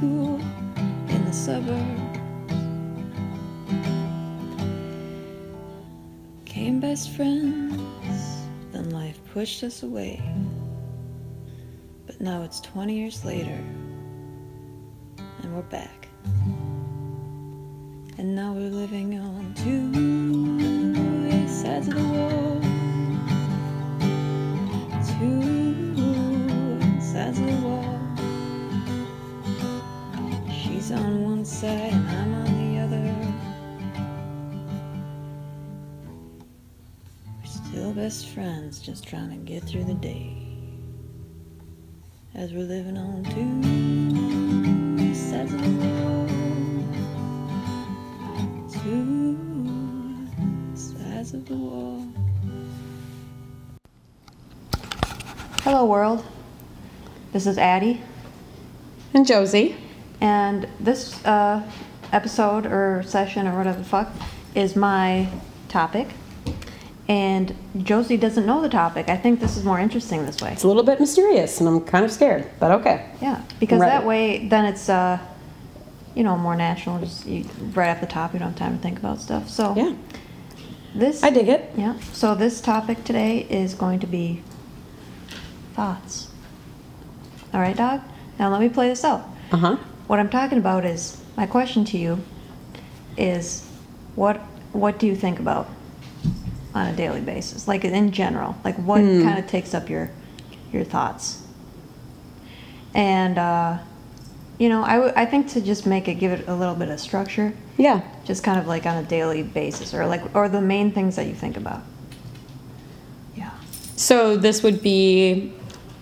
School in the suburbs. Came best friends, then life pushed us away. But now it's 20 years later, and we're back. And now we're living on two sides of the wall. Two side and I'm on the other. We're still best friends, just trying to get through the day. As we're living on two sides of the wall. Two sides of the wall. Hello, world. This is Addie, And Josie. And this uh, episode or session or whatever the fuck is my topic. And Josie doesn't know the topic. I think this is more interesting this way. It's a little bit mysterious, and I'm kind of scared, but okay. Yeah, because that way, then it's, uh, you know, more natural. Just you, right off the top, you don't have time to think about stuff. So Yeah, this, I dig it. yeah. So this topic today is going to be thoughts. All right, dog. Now let me play this out. Uh huh. What I'm talking about is my question to you is what what do you think about on a daily basis? Like in general, like what Hmm. kind of takes up your your thoughts? And uh, you know, I I think to just make it give it a little bit of structure, Yeah. just kind of like on a daily basis, or like or the main things that you think about. Yeah. So this would be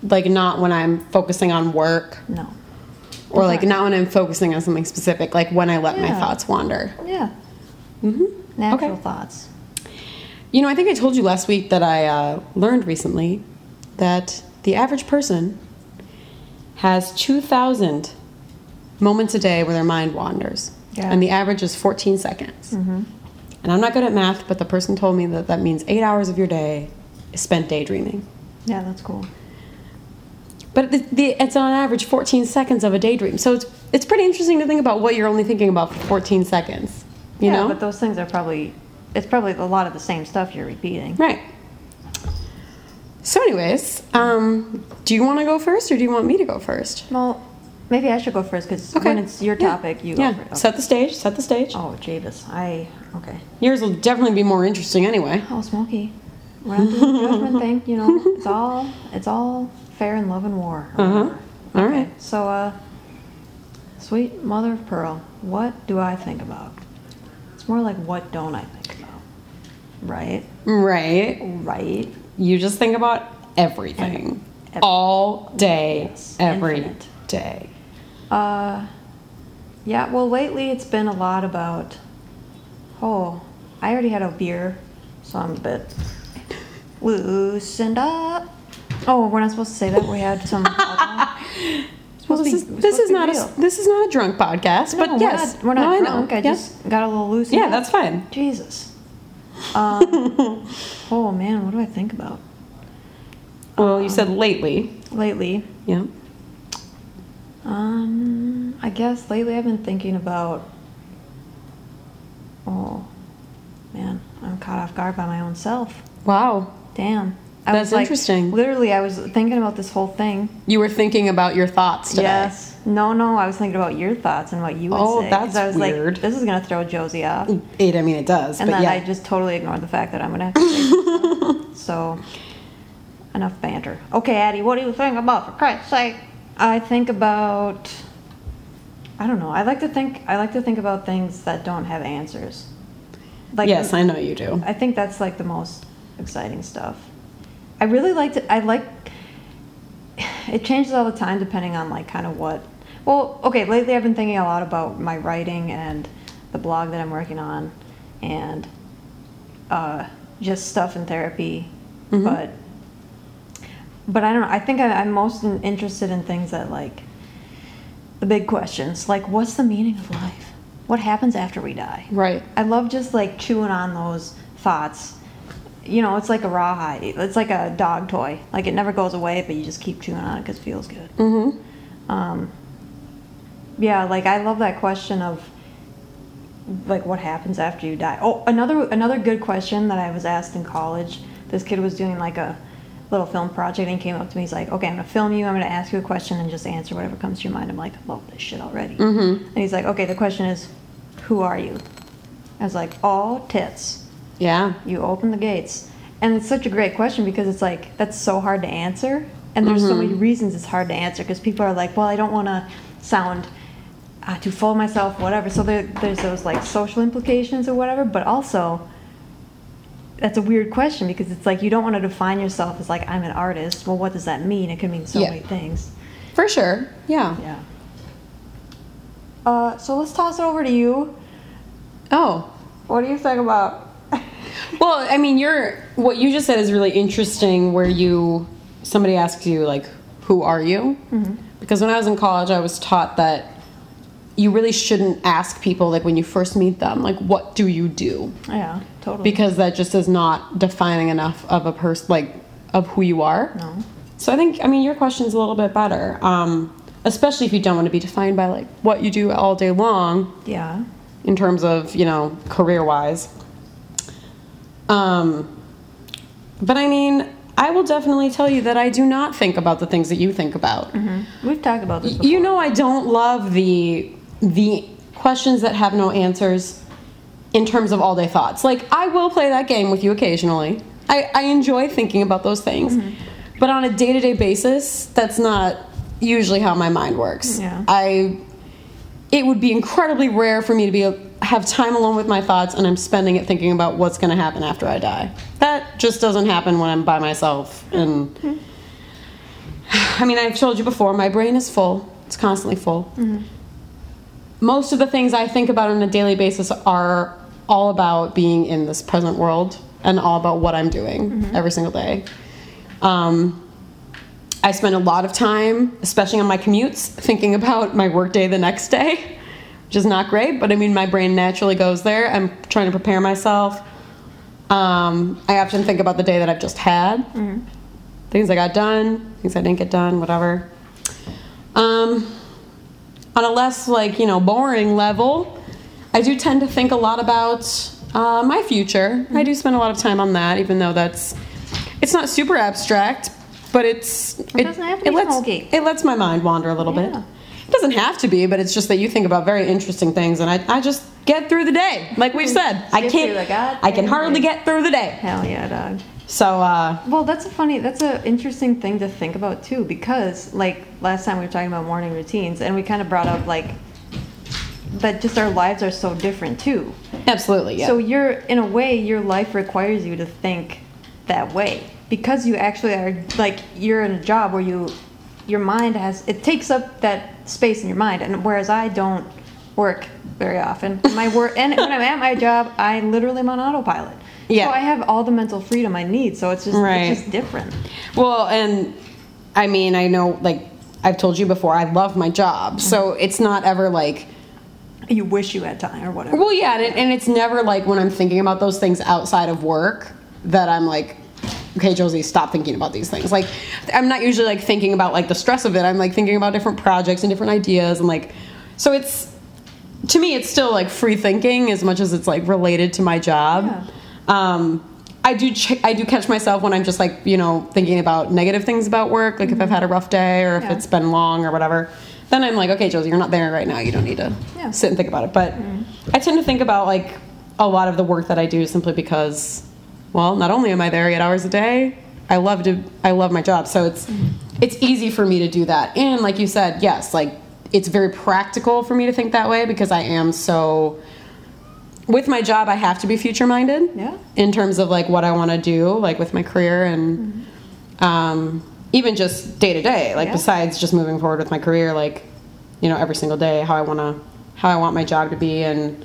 like not when I'm focusing on work, No. Or like not when I'm focusing on something specific, like when I let my thoughts wander. Yeah. Mm-hmm. Natural Okay. thoughts. You know, I think I told you last week that I uh, learned recently that the average person has 2,000 moments a day where their mind wanders. Yeah. And the average is 14 seconds. Mm-hmm. And I'm not good at math, but the person told me that that means eight hours of your day is spent daydreaming. Yeah, that's cool. But the, the, it's on average 14 seconds of a daydream. So it's, it's pretty interesting to think about what you're only thinking about for 14 seconds. You yeah, know? but those things are probably it's probably a lot of the same stuff you're repeating. Right. So, anyways, um, do you want to go first or do you want me to go first? Well, maybe I should go first because Okay. when it's your Yeah. topic, you yeah. go first. Set the stage. Set the stage. Oh, Javis, I okay. Yours will definitely be more interesting anyway. Oh, Smokey, we're not doing the judgment thing. You know, it's all it's all fair in love and war. or Uh huh. whatever. All Okay, right. So, uh, sweet mother of pearl, what do I think about? It's more like what don't I think about? Right, Right. right. You just think about everything Ev- all day, Yes, every infinite. day. Uh, yeah, well, lately it's been a lot about. Oh, I already had a beer, so I'm a bit loosened up. Oh, we're not supposed to say that. We had some. Well, this be- is this is not real. a this is not a drunk podcast, No, but yes, we're not, we're I not know. drunk. I Yeah. just got a little loosened yeah, that's fine. Jesus. Um, oh man, what do I think about Well, you said lately. lately? Yeah. Um, I guess lately I've been thinking about. Oh, man, I'm caught off guard by my own self. Wow. Damn. I That's was like, interesting. Literally, I was thinking about this whole thing. You were thinking about your thoughts today. Yes. No, no, I was thinking about your thoughts and what you would say. Oh, say. that's I was weird. like, this is gonna throw Josie off. It, I mean, it does. And then yeah. I just totally ignored the fact that I'm gonna have to say. So, enough banter. Okay, Addie, what do you think about, for Christ's sake? I think about. I don't know. I like to think. I like to think about things that don't have answers. Like yes, I know you do. I think that's like the most exciting stuff. I really liked it. I like. It changes all the time depending on like kind of what. Well, okay. Lately, I've been thinking a lot about my writing and the blog that I'm working on, and uh, just stuff in therapy. Mhm. But. But I don't know. I think I, I'm most interested in things that like. The big questions, like what's the meaning of life? What happens after we die? Right. I love just like chewing on those thoughts. You know, it's like a rawhide. It's like a dog toy. Like it never goes away, but you just keep chewing on it because it feels good. Mm-hmm. Um, Yeah, like I love that question of like what happens after you die. Oh, another another good question that I was asked in college. This kid was doing like a little film project and he came up to me. He's like, "Okay, I'm gonna film you. I'm gonna ask you a question and just answer whatever comes to your mind." I'm like, "I love this shit already." Mm-hmm. And he's like, "Okay, the question is, who are you?" I was like, "All tits." Yeah. You open the gates, and it's such a great question because it's like that's so hard to answer, and there's so many reasons it's hard to answer because people are like, "Well, I don't want to sound." uh, too full of myself, whatever. So there, there's those like social implications or whatever, but also that's a weird question because it's like you don't want to define yourself as like I'm an artist. Well, what does that mean? It could mean so Yeah. many things. For sure. Yeah. Yeah. Uh, so let's toss it over to you. Oh. What do you think about? Well, I mean, you're what you just said is really interesting. Where you somebody asks you like, "Who are you?" Because when I was in college, I was taught that you really shouldn't ask people like when you first meet them, like, "What do you do?" Yeah, totally. Because that just is not defining enough of a person, like of who you are. No. So I think, I mean, your question's a little bit better, um, especially if you don't want to be defined by like what you do all day long yeah. in terms of you know career wise um but i mean i will definitely tell you that i do not think about the things that you think about We've talked about this. Before. you know i don't love the the questions that have no answers in terms of all day thoughts like i will play that game with you occasionally i, I enjoy thinking about those things but on a day-to-day basis that's not usually how my mind works Yeah. i it would be incredibly rare for me to be have time alone with my thoughts and I'm spending it thinking about what's going to happen after I die. That just doesn't happen when I'm by myself and I mean, I've told you before, my brain is full. It's constantly full. Most of the things I think about on a daily basis are all about being in this present world and all about what I'm doing every single day. Um, I spend a lot of time, especially on my commutes, thinking about my workday the next day, which is not great, but I mean, my brain naturally goes there. I'm trying to prepare myself. Um, I often think about the day that I've just had, things I got done, things I didn't get done, whatever. Um, on a less, like, you know, boring level, I do tend to think a lot about uh, my future. I do spend a lot of time on that, even though that's, it's not super abstract, but it's, it, doesn't have to be lets, it lets my mind wander a little bit. It doesn't have to be, but it's just that you think about very interesting things, and I, I just get through the day. Like we've said, I can't. through the goddamn I can hardly get through the day. Hell yeah, dog. So, uh, Well, that's a funny, that's an interesting thing to think about too, because like last time we were talking about morning routines, and we kind of brought up like that just our lives are so different too. absolutely, yeah. So you're in a way your life requires you to think that way because you actually are like you're in a job where you your mind has it takes up that space in your mind and whereas I don't work very often my work and when I'm at my job I literally am on autopilot. Yeah. So I have all the mental freedom I need so it's just Right. it's just different. Well, and I mean, I know, like I've told you before, I love my job, so mm-hmm. it's not ever like. You wish you had time or whatever. Well, yeah, and, it, and it's never like when I'm thinking about those things outside of work that I'm like, okay, Josie, stop thinking about these things. Like, I'm not usually like thinking about like the stress of it. I'm like thinking about different projects and different ideas, and like, so it's to me, it's still like free thinking as much as it's like related to my job. Yeah. Um, I do ch- I do catch myself when I'm just like you know thinking about negative things about work, like if I've had a rough day or if Yeah. it's been long or whatever. Then I'm like, okay, Josie, you're not there right now. You don't need to Yeah. sit and think about it. But I tend to think about like a lot of the work that I do simply because, well, not only am I there eight hours a day, I love to I love my job, so it's it's easy for me to do that. And like you said, yes, like it's very practical for me to think that way because I am so. With my job, I have to be future minded Yeah. in terms of like what I want to do, like with my career and um, even just day to day. Like Yeah. besides just moving forward with my career, like you know every single day how I want to how I want my job to be and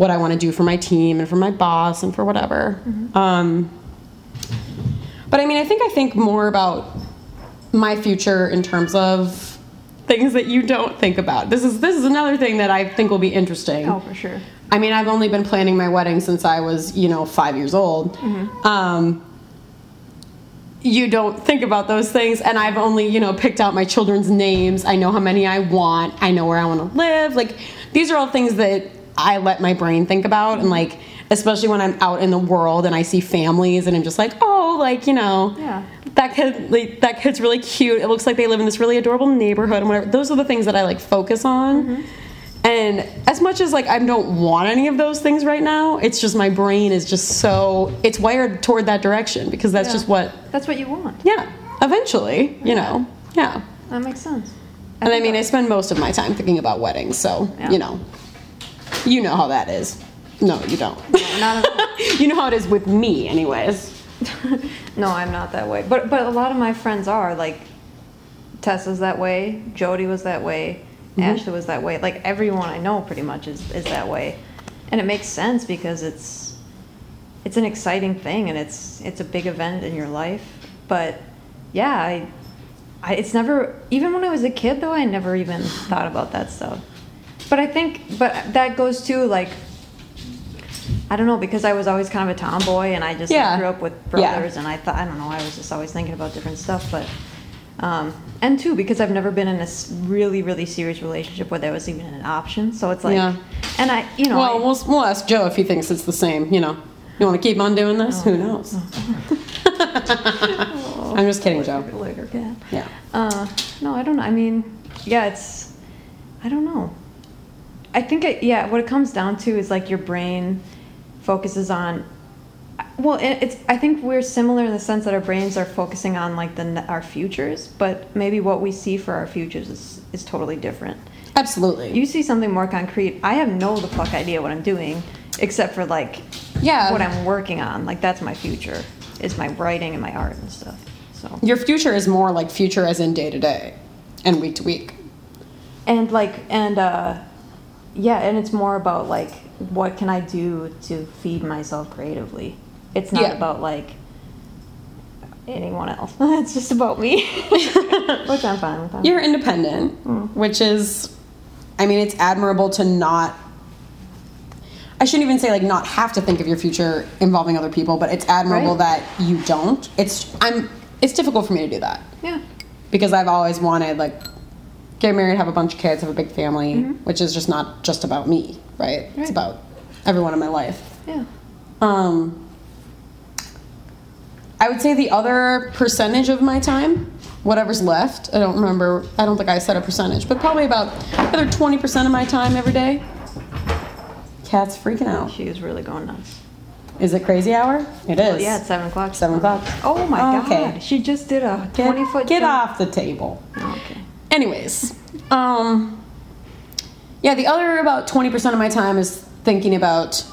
what I want to do for my team and for my boss and for whatever. Um, but I mean, I think I think more about my future in terms of things that you don't think about. This is this is another thing that I think will be interesting. Oh, for sure. I mean, I've only been planning my wedding since I was, you know, five years old. Um, you don't think about those things and i've only you know picked out my children's names i know how many i want i know where i want to live like these are all things that i let my brain think about and like especially when i'm out in the world and i see families and i'm just like oh like you know Yeah. that kid like, that kid's really cute it looks like they live in this really adorable neighborhood and whatever those are the things that i like focus on mm-hmm. and as much as like I don't want any of those things right now, it's just my brain is just so it's wired toward that direction because that's Yeah. just what That's what you want. yeah, eventually, you know. Yeah. That makes sense. And I mean, I spend most of my time thinking about weddings, so, Yeah. you know. You know how that is. No, you don't. all. you know how it is with me anyways. No, I'm not that way. But but a lot of my friends are like Tessa's that way, Jody was that way, Mm-hmm. Ashley was that way. Like everyone I know pretty much is, is that way. And it makes sense because it's it's an exciting thing and it's it's a big event in your life. But yeah, I, I it's never even when I was a kid though, I never even thought about that stuff. But I think but that goes to like I don't know because I was always kind of a tomboy and I just like, Yeah. grew up with Yeah. brothers and I thought I don't know I was just always thinking about different stuff but um, and two because I've never been in a s- really really serious relationship where there was even an option so it's like Yeah. and I you know well, I- we'll we'll ask Joe if he thinks it's the same, you know. You want to keep on doing this? Who knows? I'm just kidding, Joe. later cat. Yeah. Uh, no, I don't know. I mean, yeah, it's, I don't know. I think, it, yeah, what it comes down to is like your brain focuses on, well, it, it's, I think we're similar in the sense that our brains are focusing on like the, our futures, but maybe what we see for our futures is, is totally different. Absolutely. You see something more concrete. I have no the fuck idea what I'm doing, except for like Yeah. what I'm working on. Like that's my future, is my writing and my art and stuff. So. Your future is more like future as in day to day and week to week. and like and uh yeah and it's more about like what can i do to feed myself creatively it's not Yeah. about like anyone else it's just about me which i'm fine with You're independent, mm. which is, I mean, it's admirable to not. I shouldn't even say like not have to think of your future involving other people, but it's admirable Right. that you don't. It's I'm. It's difficult for me to do that yeah because I've always wanted like get married, have a bunch of kids, have a big family, which is just not just about me, right? It's about everyone in my life. yeah Um, I would say the other percentage of my time, whatever's left, I don't remember, I don't think I said a percentage, but probably about the other 20% of my time every day. Cat's freaking out. she is really going nuts Is it crazy hour? It is. Well, yeah it's seven o'clock Seven o'clock. oh my Okay. god she just did a Get, 20 foot get jump. off the table. Anyways, um, yeah, the other about 20% of my time is thinking about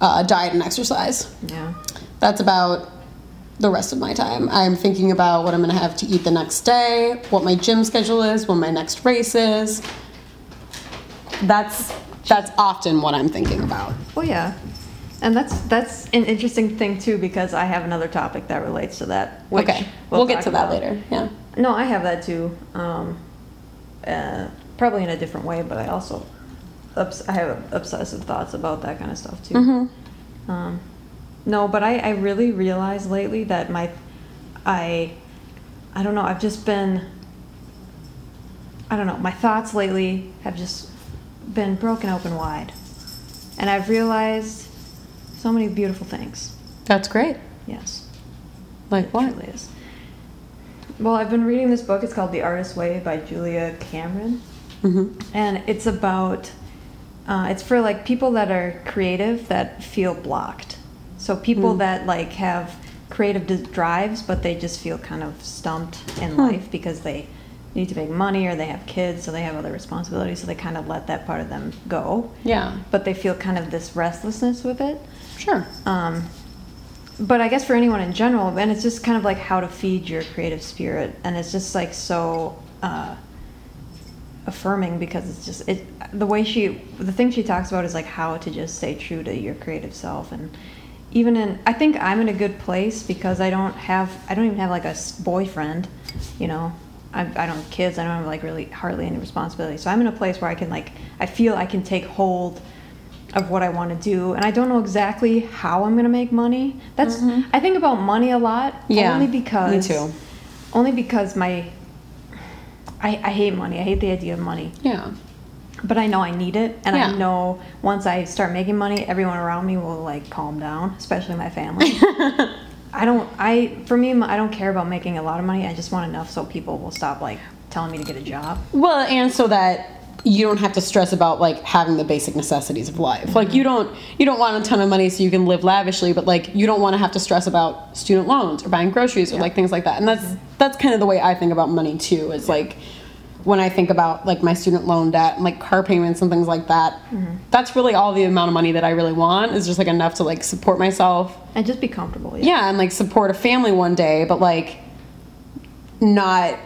uh, diet and exercise. yeah That's about the rest of my time. I'm thinking about what I'm going to have to eat the next day, what my gym schedule is, when my next race is. That's that's often what I'm thinking about. well yeah and that's that's an interesting thing too because i have another topic that relates to that which okay, we'll, get to that about. later. Yeah. No, I have that too. Um, uh, probably in a different way, but I also I have obsessive thoughts about that kind of stuff too. Mm-hmm. Um, no, but I, I really realized lately that my I I don't know. I've just been I don't know. My thoughts lately have just been broken open wide, and I've realized so many beautiful things. That's great. Yes. Like It what? truly is. Well, I've been reading this book. It's called The Artist's Way by Julia Cameron. hmm And it's about, uh, it's for like people that are creative that feel blocked. So people Hmm. that like have creative drives, but they just feel kind of stumped in Hmm. life because they need to make money or they have kids, so they have other responsibilities, so they kind of let that part of them go. Yeah. But they feel kind of this restlessness with it. Sure. Um, but I guess for anyone in general, and it's just kind of like how to feed your creative spirit, and it's just like so uh, affirming because it's just it. The way she, the thing she talks about is like how to just stay true to your creative self, and even in, I think I'm in a good place because I don't have, I don't even have like a boyfriend, you know. I, I don't have kids. I don't have like really hardly any responsibility. So I'm in a place where I can like, I feel I can take hold of what I want to do, and I don't know exactly how I'm gonna make money. That's I think about money a lot. Mm-hmm. Yeah, only me because too. Only because my I, I hate money. I hate the idea of money. Yeah. But I know I need it, and Yeah. I know once I start making money, everyone around me will like calm down, especially my family. I don't. I for me, I don't care about making a lot of money. I just want enough so people will stop like telling me to get a job. Well, and so that you don't have to stress about like having the basic necessities of life. Like you don't you don't want a ton of money so you can live lavishly, but like you don't want to have to stress about student loans or buying groceries or like things like that. And that's that's kind of the way I think about money too. Is like when I think about like my student loan debt and like car payments and things like that. Mm-hmm. That's really all the amount of money that I really want is just like enough to like support myself And just be comfortable. yeah and like support a family one day but like not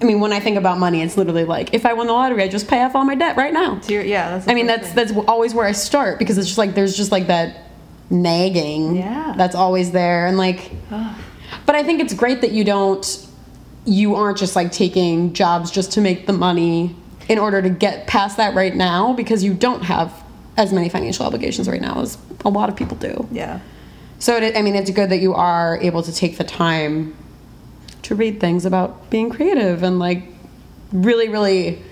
i mean when i think about money it's literally like if i won the lottery i just pay off all my debt right now So you're- yeah. That's i mean that's thing. that's always where i start because it's just like there's just like that nagging Yeah. that's always there and like but i think it's great that you don't you aren't just like taking jobs just to make the money in order to get past that right now because you don't have as many financial obligations right now as a lot of people do yeah. so it, I mean, it's good that you are able to take the time to read things about being creative and like really, really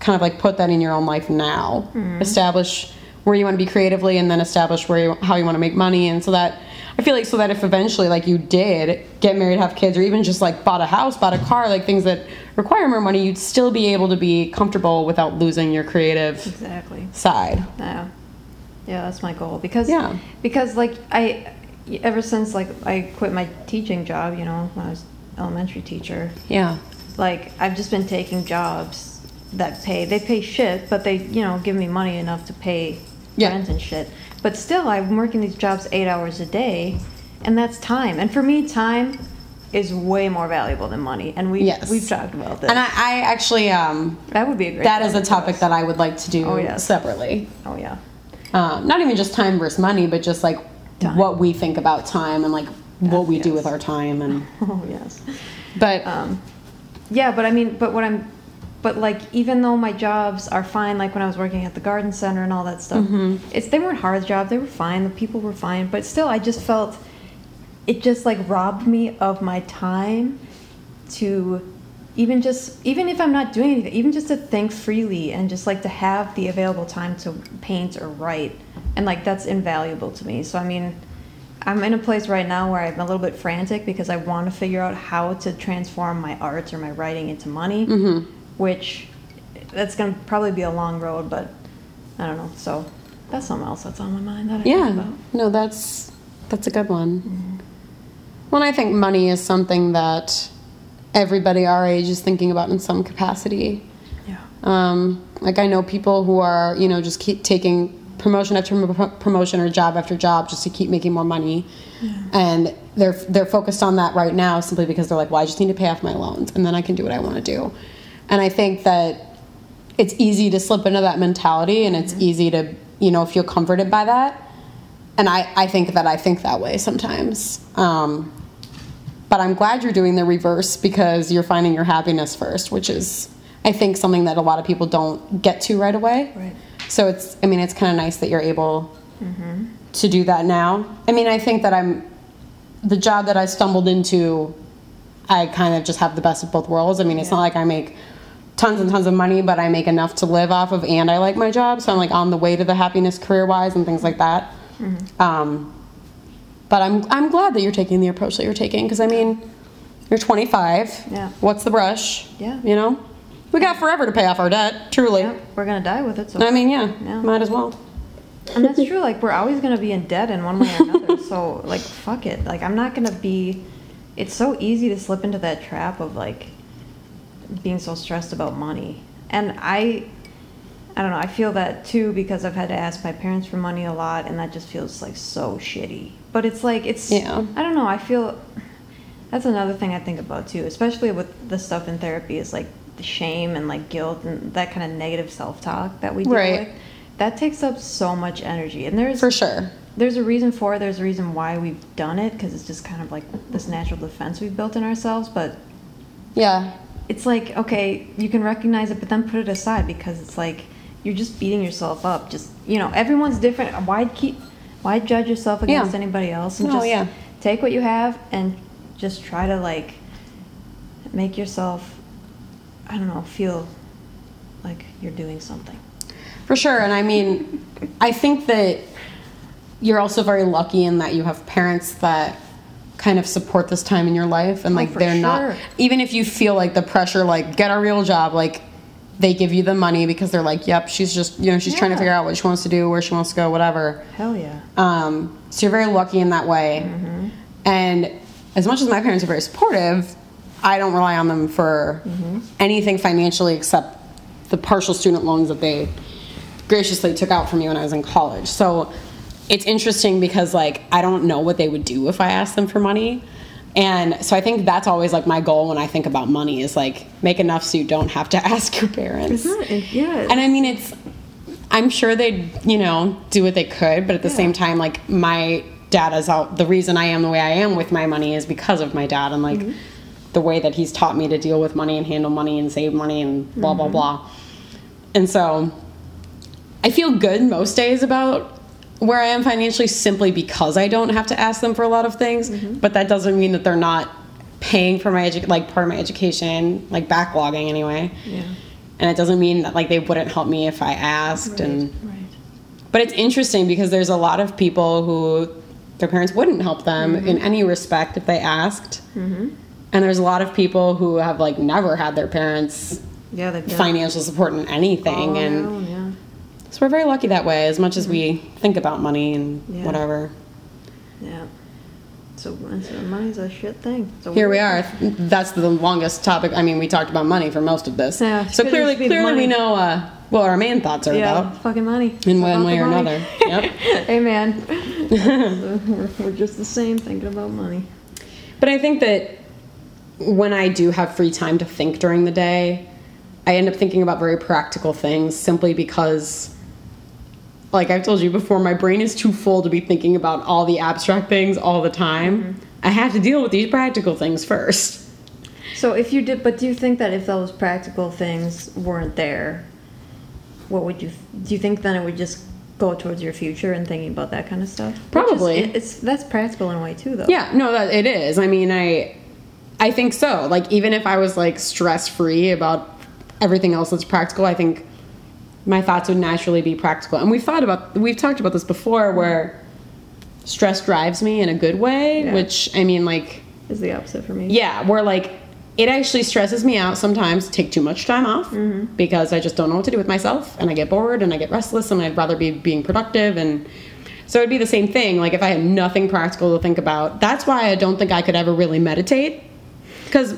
kind of like put that in your own life now. Mm-hmm. Establish where you want to be creatively, and then establish where you, how you want to make money, and so that I feel like so that if eventually like you did get married, have kids, or even just like bought a house, bought a car, like things that require more money, you'd still be able to be comfortable without losing your creative Exactly. side. Yeah. Yeah, that's my goal because Yeah. because like I ever since like I quit my teaching job, you know, when I was elementary teacher, Yeah. like I've just been taking jobs that pay they pay shit, but they, you know, give me money enough to pay Yeah. rent and shit. But still I'm working these jobs 8 hours a day and that's time. And for me time is way more valuable than money. And we Yes. we've talked about this. And I, I actually um, that would be a great that is a topic for topic us. that I would like to do Oh, yes. separately. Oh yeah. Um, not even just time versus money, but just like Time. what we think about time and like what we do with our time. And Oh yes. but Um, yeah, but I mean, but what I'm, but like, even though my jobs are fine, like when I was working at the garden center and all that stuff, Mm-hmm. it's they weren't hard jobs. They were fine. The people were fine, but still, I just felt it just like robbed me of my time to even just even if I'm not doing anything, even just to think freely and just like to have the available time to paint or write, and like that's invaluable to me. So I mean. I'm in a place right now where I'm a little bit frantic because I want to figure out how to transform my art or my writing into money, Mm-hmm. which that's going to probably be a long road, but I don't know. So that's something else that's on my mind that I think yeah, about. no, that's that's a good one. Well, I think money is something that everybody our age is thinking about in some capacity. Yeah. Um, like I know people who are, you know, just keep taking promotion after promotion or job after job just to keep making more money, and they're they're focused on that right now simply because they're like, well, I just need to pay off my loans and then I can do what I want to do, and I think that it's easy to slip into that mentality and it's easy to you know feel comforted by that, and I I think that I think that way sometimes. Um, but I'm glad you're doing the reverse because you're finding your happiness first, which is, I think, something that a lot of people don't get to right away. Right. So it's, I mean, it's kind of nice that you're able to do that now. I mean, I think that I'm, the job that I stumbled into, I kind of just have the best of both worlds. I mean, it's not like I make tons and tons of money, but I make enough to live off of, and I like my job. So I'm like on the way to the happiness career wise and things like that. Um, but I'm I'm glad that you're taking the approach that you're taking because I mean, you're 25. Yeah. What's the rush? Yeah. You know, we got forever to pay off our debt. Truly. Yeah, we're gonna die with it. So I mean, yeah, Yeah. might as well. and that's true. Like we're always gonna be in debt in one way or another. so like fuck it. Like I'm not gonna be. It's so easy to slip into that trap of like being so stressed about money. And I, I don't know. I feel that too because I've had to ask my parents for money a lot, and that just feels like so shitty. But it's like it's. Yeah. I don't know. I feel. That's another thing I think about too, especially with the stuff in therapy is like the shame and like guilt and that kind of negative self-talk that we deal Right. with. That takes up so much energy, and there's For sure. there's a reason for it. There's a reason why we've done it because it's just kind of like this natural defense we've built in ourselves. But Yeah. it's like okay, you can recognize it, but then put it aside because it's like you're just beating yourself up. Just you know, everyone's different. Why keep? Why judge yourself against Yeah. anybody else? And just yeah. take what you have and just try to like make yourself. I don't know. Feel like you're doing something. For sure. And I mean, I think that you're also very lucky in that you have parents that kind of support this time in your life and like Oh, they're sure. not even if you feel like the pressure like get a real job like they give you the money because they're like yep she's just you know she's trying to figure out what she wants to do where she wants to go whatever Hell yeah. um, so you're very lucky in that way. Mm-hmm. And as much as my parents are very supportive, I don't rely on them for Mm-hmm. anything financially except the partial student loans that they graciously took out from me when I was in college. So it's interesting because like I don't know what they would do if I asked them for money. And so I think that's always like my goal when I think about money is like make enough so you don't have to ask your parents. It? Yeah. And I mean, it's, I'm sure they'd, you know, do what they could, but at the Yeah. same time, like, my dad is out, the reason I am the way I am with my money is because of my dad and, like, Mm-hmm. The way that he's taught me to deal with money and handle money and save money and blah, Mm-hmm. blah, blah. And so I feel good most days about where I am financially simply because I don't have to ask them for a lot of things, Mm-hmm. but that doesn't mean that they're not paying for my edu- like part of my education, like backlogging anyway yeah. and it doesn't mean that like they wouldn't help me if I asked and Right. but it's interesting because there's a lot of people who their parents wouldn't help them Mm-hmm. in any respect if they asked and there's a lot of people who have like never had their parents Yeah. Financial support in anything all and own, yeah. so we're very lucky that way as much as we think about money and Yeah. whatever Yeah. So, so money's a shit thing. So here we are that's the longest topic i mean we talked about money for most of this Yeah, so clearly clearly we know uh, what our main thoughts are Yeah, about fucking money. in one way or money. another yep hey man, we're, we're just the same thinking about money. But I think that when I do have free time to think during the day, I end up thinking about very practical things simply because, like I've told you before, my brain is too full to be thinking about all the abstract things all the time. Mm-hmm. I have to deal with these practical things first. So if you did, but do you think that if those practical things weren't there, what would you? Do you think then it would just go towards your future and thinking about that kind of stuff? Which is- Probably. it's that's practical in a way too, though. Yeah, no, that it is. I mean, I I think so. Like even if I was like stress free about everything else that's practical, I think my thoughts would naturally be practical. And we've thought about we've talked about this before where stress drives me in a good way, Yeah. which I mean like Is the opposite for me. yeah, where like it actually stresses me out sometimes take too much time off mm-hmm. because I just don't know what to do with myself and I get bored and I get restless and I'd rather be being productive and so it'd be the same thing like if I had nothing practical to think about. That's why I don't think I could ever really meditate cuz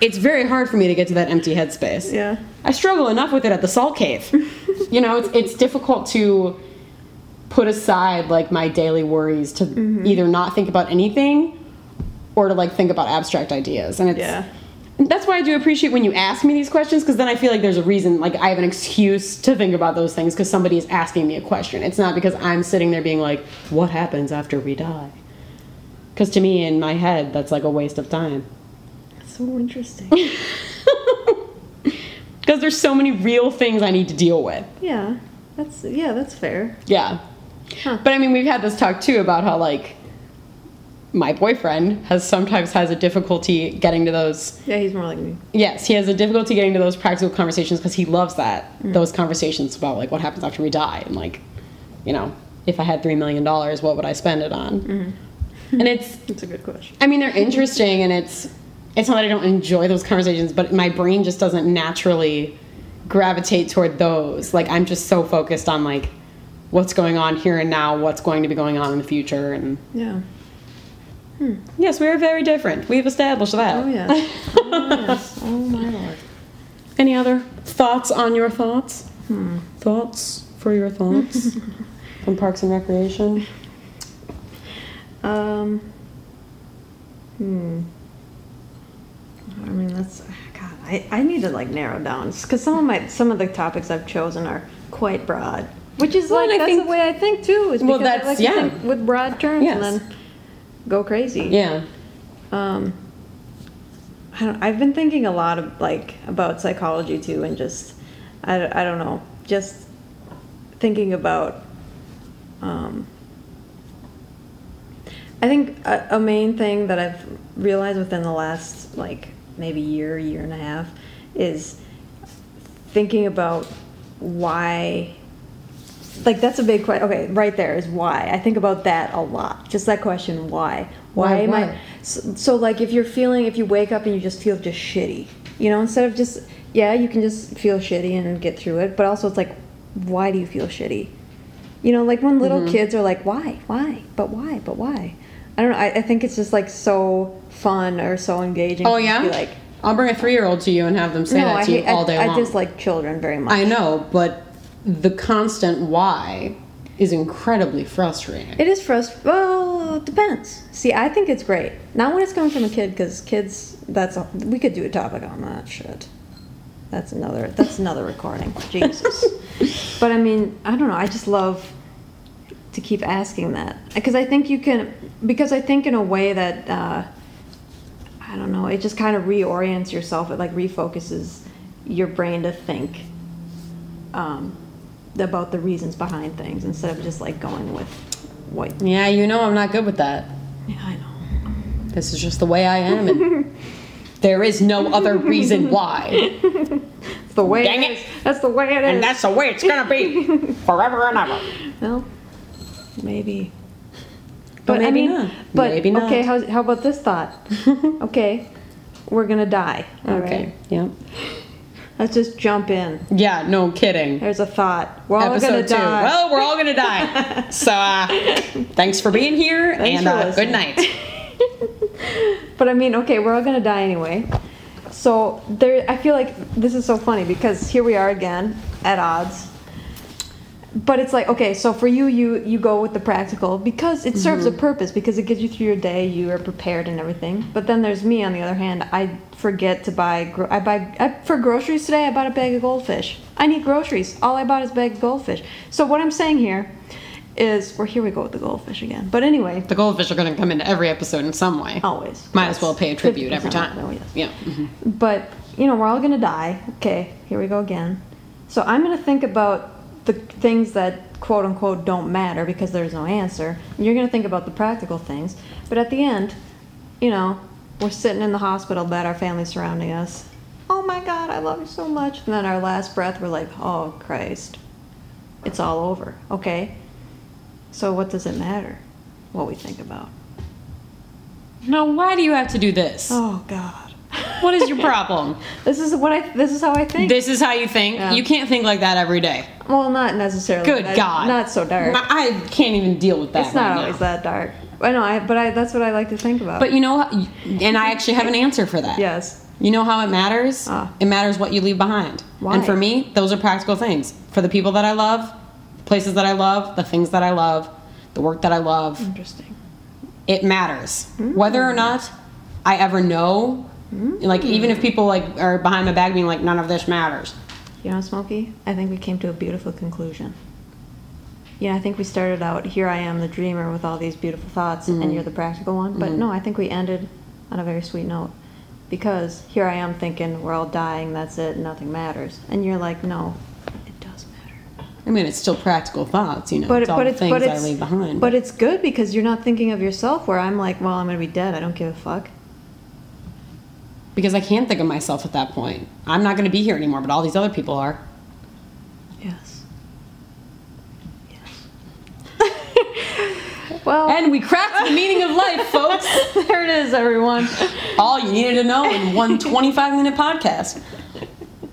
it's very hard for me to get to that empty headspace. Yeah. I struggle enough with it at the salt cave. you know, it's it's difficult to put aside like my daily worries to mm-hmm. either not think about anything or to like think about abstract ideas and it's Yeah. that's why I do appreciate when you ask me these questions because then I feel like there's a reason, like I have an excuse to think about those things because somebody is asking me a question. It's not because I'm sitting there being like, what happens after we die? Because to me, in my head, that's like a waste of time. So interesting. Because there's so many real things I need to deal with. yeah. That's yeah. That's fair. Yeah. Huh. But I mean, we've had this talk too about how like my boyfriend has sometimes has a difficulty getting to those Yeah, he's more like me. Yes, he has a difficulty getting to those practical conversations because he loves that mm. those conversations about like what happens after we die and like, you know, if I had three million dollars, what would I spend it on? Mm-hmm. and it's, It's a good question. I mean, they're interesting and it's, it's not that I don't enjoy those conversations, but my brain just doesn't naturally gravitate toward those. Like I'm just so focused on like what's going on here and now, what's going to be going on in the future, and Yeah. yes, we are very different. We've established that. Oh yeah. oh, yes. oh my lord. Any other thoughts on your thoughts? Thoughts for your thoughts from Parks and Recreation? Um. Hmm. I mean, that's God. I, I need to like narrow down because some of my some of the topics I've chosen are quite broad, which is Well, like I that's think- the way I think too. Is Well, because I that's- like to yeah. think with broad terms Yes. and then go crazy. Yeah. Um. I don't, I've been thinking a lot of like about psychology too, and just I, I don't know, just thinking about. Um, I think a, a main thing that I've realized within the last like maybe year, year and a half, is thinking about why. Like that's a big question. Okay, right there is why. I think about that a lot. Just that question, why? Why, Why am what? I? So, so like if you're feeling, if you wake up and you just feel just shitty, you know, instead of just yeah, you can just feel shitty and get through it. But also it's like, why do you feel shitty? You know, like when little Mm-hmm. kids are like, why, why, but why, but why? I don't know. I, I think it's just like so fun or so engaging. Oh yeah. Like, I'll bring a three-year-old to you and have them say no, that I to you hate. all I, day I long. dislike children very much. I know, but the constant why is incredibly frustrating. It is frustrating. Well, it depends. See, I think it's great. Not when it's coming from a kid, because kids. That's a, we could do a topic on that shit. That's another. That's another recording. Jesus. But I mean, I don't know. I just love to keep asking that because I think you can. Because I think in a way that uh, I don't know. It just kind of reorients yourself. It like refocuses your brain to think. Um, about the reasons behind things instead of just like going with what yeah, you know I'm not good with that. yeah, I know. This is just the way I am, and there is no other reason why. It's the way Dang it. That's the way it is. And that's the way it's gonna be forever and ever. well, maybe. But I maybe mean, not. But Maybe not. okay, how, how about this thought? okay, we're gonna die. all Okay. right? Yep. Let's just jump in. Yeah. No kidding. There's a thought. We're all Episode gonna two. die. Well, we're all gonna die. so, uh, thanks for being here, Thanks and uh, good night. But I mean, okay, we're all gonna die anyway. So there, I feel like this is so funny because here we are again at odds. But it's like okay, so for you, you you go with the practical because it serves Mm-hmm. a purpose because it gets you through your day. You are prepared and everything. But then there's me on the other hand. I forget to buy. Gro- I buy I, for groceries today. I bought a bag of goldfish. I need groceries. All I bought is a bag of goldfish. So what I'm saying here is, or here we go with the goldfish again. But anyway, The goldfish are gonna come into every episode in some way. always Might as well pay a tribute every time. Oh, yes. Yeah. mhm. But, you know, we're all gonna die. Okay, here we go again. So I'm gonna think about the things that quote unquote don't matter because there's no answer. And you're gonna think about the practical things. But at the end, you know, we're sitting in the hospital bed, our family's surrounding us. Oh my God, I love you so much. And then our last breath, we're like, oh Christ, it's all over. Okay? So what does it matter what we think about? Now, why do you have to do this? Oh God. What is your problem? This is what I. This is how I think. this is how you think. Yeah. You can't think like that every day. Well, not necessarily. Good God. Not so dark. I can't even deal with that. it's not right always now. that dark. I know, I, but I, that's what I like to think about. But you know, and I actually have an answer for that. yes. You know how it matters? Ah. It matters what you leave behind. Why? And for me, those are practical things. For the people that I love, places that I love, the things that I love, the work that I love, Interesting. it matters. Mm. Whether or not I ever know, like even if people like are behind my back being like, none of this matters. You know, Smokey, I think we came to a beautiful conclusion. You know, I think we started out, here I am, the dreamer, with all these beautiful thoughts, Mm-hmm. and you're the practical one. But no, I think we ended on a very sweet note. Because here I am thinking, we're all dying, that's it, nothing matters. And you're like, no, it does matter. I mean, it's still practical thoughts, you know. But, it's all but the it's things but I it's leave behind. but it's good because you're not thinking of yourself. Where I'm like, well, I'm gonna be dead. I don't give a fuck. Because I can't think of myself at that point. I'm not going to be here anymore, but all these other people are. Yes. Yes. well, And we cracked the meaning of life, folks. there it is, everyone. All you needed to know in one 25 minute podcast.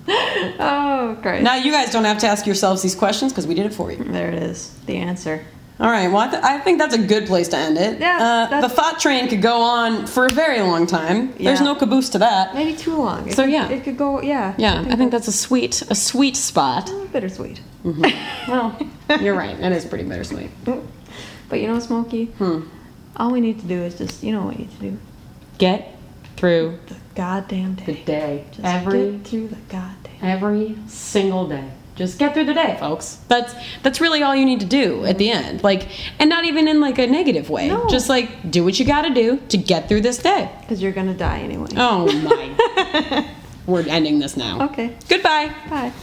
Oh, great. Now you guys don't have to ask yourselves these questions because we did it for you. There it is. The answer. All right. Well, I, th- I think that's a good place to end it. Yeah, Uh, the thought train could go on for a very long time. Yeah. There's no caboose to that. Maybe too long. It So, could- yeah. it could go. Yeah. Yeah, I think that's a sweet, a sweet spot. bittersweet. Well, you're right. It is pretty bittersweet. But you know, Smokey. Hmm. All we need to do is just, you know, what we need to do. Get through The goddamn day. the day. Just every through the goddamn. every single day. Just get through the day, folks. That's that's really all you need to do at the end. Like, and not even in like a negative way. No. Just like do what you got to do to get through this day. Because you're gonna die anyway. Oh my. We're ending this now. Okay. Goodbye. Bye.